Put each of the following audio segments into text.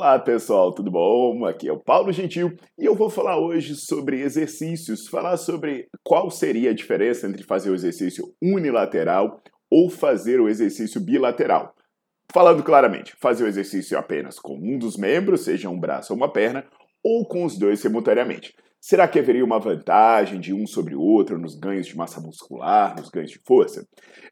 Olá pessoal, tudo bom? Aqui é o Paulo Gentil e eu vou falar hoje sobre exercícios, falar sobre qual seria a diferença entre fazer o exercício unilateral ou fazer o exercício bilateral. Falando claramente, fazer o exercício apenas com um dos membros, seja um braço ou uma perna, ou com os dois simultaneamente. Será que haveria uma vantagem de um sobre o outro nos ganhos de massa muscular, nos ganhos de força?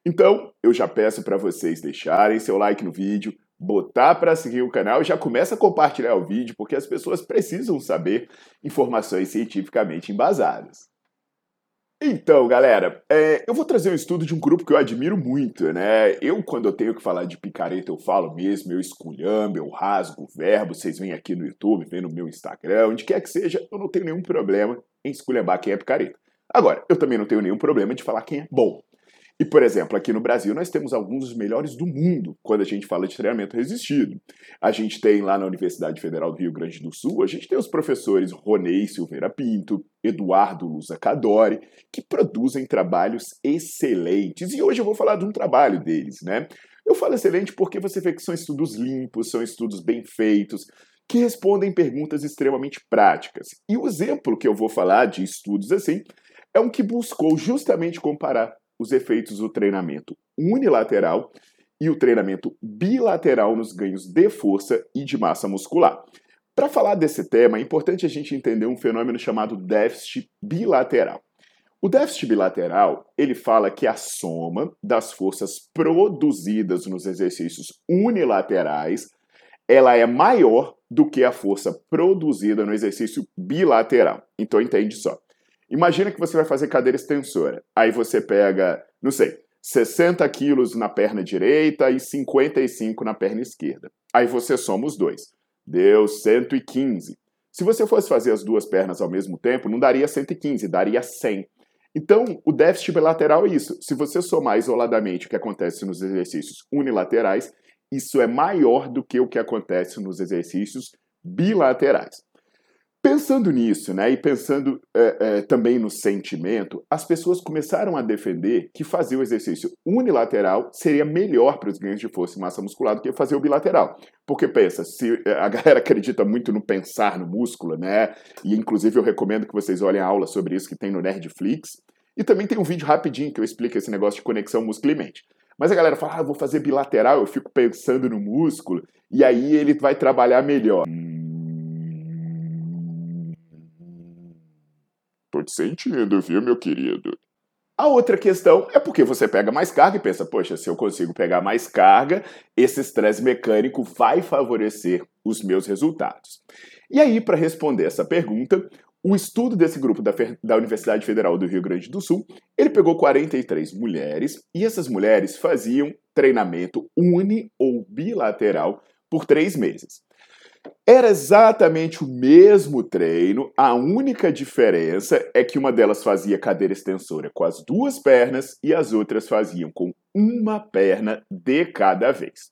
Então, eu já peço para vocês deixarem seu like no vídeo, botar para seguir o canal e já começa a compartilhar o vídeo, porque as pessoas precisam saber informações cientificamente embasadas. Então, galera, é, eu vou trazer um estudo de um grupo que eu admiro muito, né? Eu, quando eu tenho que falar de picareta, eu falo mesmo, eu esculhambo, eu rasgo verbo, vocês vêm aqui no YouTube, vêm no meu Instagram, onde quer que seja, eu não tenho nenhum problema em esculhambar quem é picareta. Agora, eu também não tenho nenhum problema de falar quem é bom. E, por exemplo, aqui no Brasil nós temos alguns dos melhores do mundo quando a gente fala de treinamento resistido. A gente tem lá na Universidade Federal do Rio Grande do Sul, a gente tem os professores Ronei Silveira Pinto, Eduardo Luza Cadori, que produzem trabalhos excelentes. E hoje eu vou falar de um trabalho deles, né? Eu falo excelente porque você vê que são estudos limpos, são estudos bem feitos, que respondem perguntas extremamente práticas. E o exemplo que eu vou falar de estudos assim é um que buscou justamente comparar os efeitos do treinamento unilateral e o treinamento bilateral nos ganhos de força e de massa muscular. Para falar desse tema, é importante a gente entender um fenômeno chamado déficit bilateral. O déficit bilateral, ele fala que a soma das forças produzidas nos exercícios unilaterais, ela é maior do que a força produzida no exercício bilateral. Então entende só. Imagina que você vai fazer cadeira extensora. Aí você pega, não sei, 60 quilos na perna direita e 55 na perna esquerda. Aí você soma os dois. Deu 115. Se você fosse fazer as duas pernas ao mesmo tempo, não daria 115, daria 100. Então, o déficit bilateral é isso. Se você somar isoladamente o que acontece nos exercícios unilaterais, isso é maior do que o que acontece nos exercícios bilaterais. Pensando nisso, né, e pensando é, é, também no sentimento, as pessoas começaram a defender que fazer o exercício unilateral seria melhor para os ganhos de força e massa muscular do que fazer o bilateral. Porque pensa, se é, a galera acredita muito no pensar no músculo, né? E inclusive eu recomendo que vocês olhem a aula sobre isso que tem no Nerdflix. E também tem um vídeo rapidinho que eu explico esse negócio de conexão músculo e mente. Mas a galera fala, ah, vou fazer bilateral, eu fico pensando no músculo, e aí ele vai trabalhar melhor. Hum Tô te sentindo, viu, meu querido? A outra questão é porque você pega mais carga e pensa, poxa, se eu consigo pegar mais carga, esse estresse mecânico vai favorecer os meus resultados. E aí, para responder essa pergunta, o estudo desse grupo da, da, Universidade Federal do Rio Grande do Sul, ele pegou 43 mulheres e essas mulheres faziam treinamento uni ou bilateral por três meses. Era exatamente o mesmo treino, a única diferença é que uma delas fazia cadeira extensora com as duas pernas e as outras faziam com uma perna de cada vez.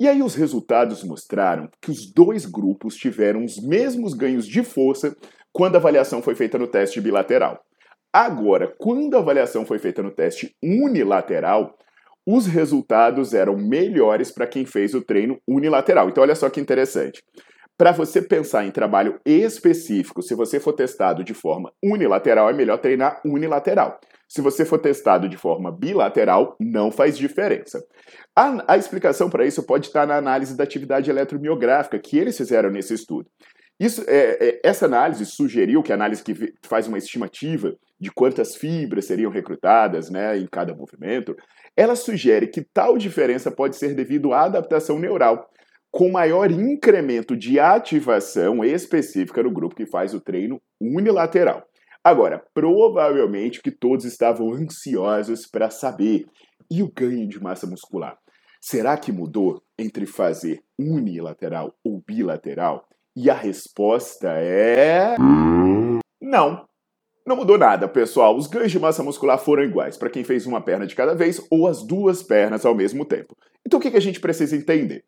E aí os resultados mostraram que os dois grupos tiveram os mesmos ganhos de força quando a avaliação foi feita no teste bilateral. Agora, quando a avaliação foi feita no teste unilateral, os resultados eram melhores para quem fez o treino unilateral. Então, olha só que interessante. Para você pensar em trabalho específico, se você for testado de forma unilateral, é melhor treinar unilateral. Se você for testado de forma bilateral, não faz diferença. A, a explicação para isso pode estar na análise da atividade eletromiográfica que eles fizeram nesse estudo. Isso, é, é, essa análise sugeriu, que é a análise que faz uma estimativa de quantas fibras seriam recrutadas né, em cada movimento, ela sugere que tal diferença pode ser devido à adaptação neural, com maior incremento de ativação específica no grupo que faz o treino unilateral. Agora, provavelmente que todos estavam ansiosos para saber e o ganho de massa muscular. Será que mudou entre fazer unilateral ou bilateral? E a resposta é. Não. Não mudou nada, pessoal. Os ganhos de massa muscular foram iguais para quem fez uma perna de cada vez ou as duas pernas ao mesmo tempo. Então o que a gente precisa entender?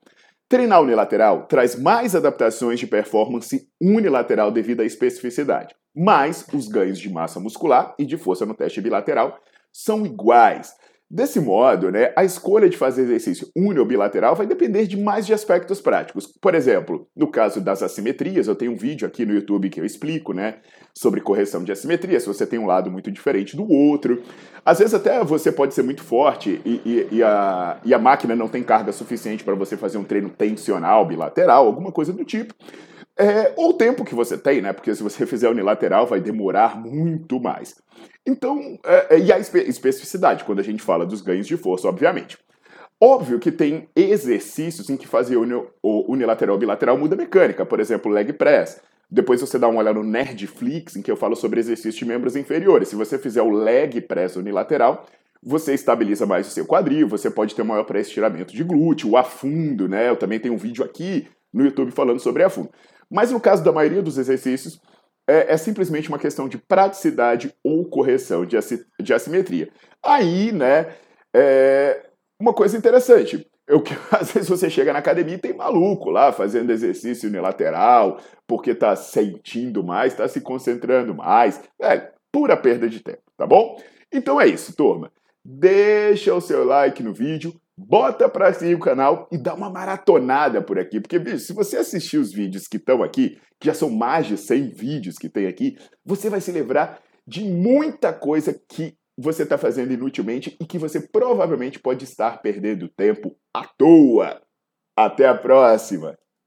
Treinar unilateral traz mais adaptações de performance unilateral devido à especificidade, mas os ganhos de massa muscular e de força no teste bilateral são iguais. Desse modo, né, a escolha de fazer exercício uni ou bilateral vai depender de mais de aspectos práticos. Por exemplo, no caso das assimetrias, eu tenho um vídeo aqui no YouTube que eu explico né, sobre correção de assimetria, se você tem um lado muito diferente do outro. Às vezes até você pode ser muito forte e, e, e a, e a máquina não tem carga suficiente para você fazer um treino tensional bilateral, alguma coisa do tipo. É, ou o tempo que você tem, né? Porque se você fizer unilateral vai demorar muito mais. Então, é, é, e a espe especificidade, quando a gente fala dos ganhos de força, obviamente. Óbvio que tem exercícios em que fazer uni unilateral ou bilateral muda a mecânica, por exemplo, leg press. Depois você dá uma olhada no Nerdflix, em que eu falo sobre exercícios de membros inferiores. Se você fizer o leg press unilateral, você estabiliza mais o seu quadril, você pode ter maior pré-estiramento de glúteo, o afundo, né? Eu também tenho um vídeo aqui no YouTube falando sobre afundo. Mas no caso da maioria dos exercícios, é, é simplesmente uma questão de praticidade ou correção de, de assimetria. Aí, né, é uma coisa interessante. Eu, às vezes você chega na academia e tem maluco lá fazendo exercício unilateral, porque tá sentindo mais, tá se concentrando mais. É pura perda de tempo, tá bom? Então é isso, turma. Deixa o seu like no vídeo, bota pra seguir o canal e dá uma maratonada por aqui. Porque, bicho, se você assistir os vídeos que estão aqui, que já são mais de 100 vídeos que tem aqui, você vai se lembrar de muita coisa que você está fazendo inutilmente e que você provavelmente pode estar perdendo tempo à toa. Até a próxima!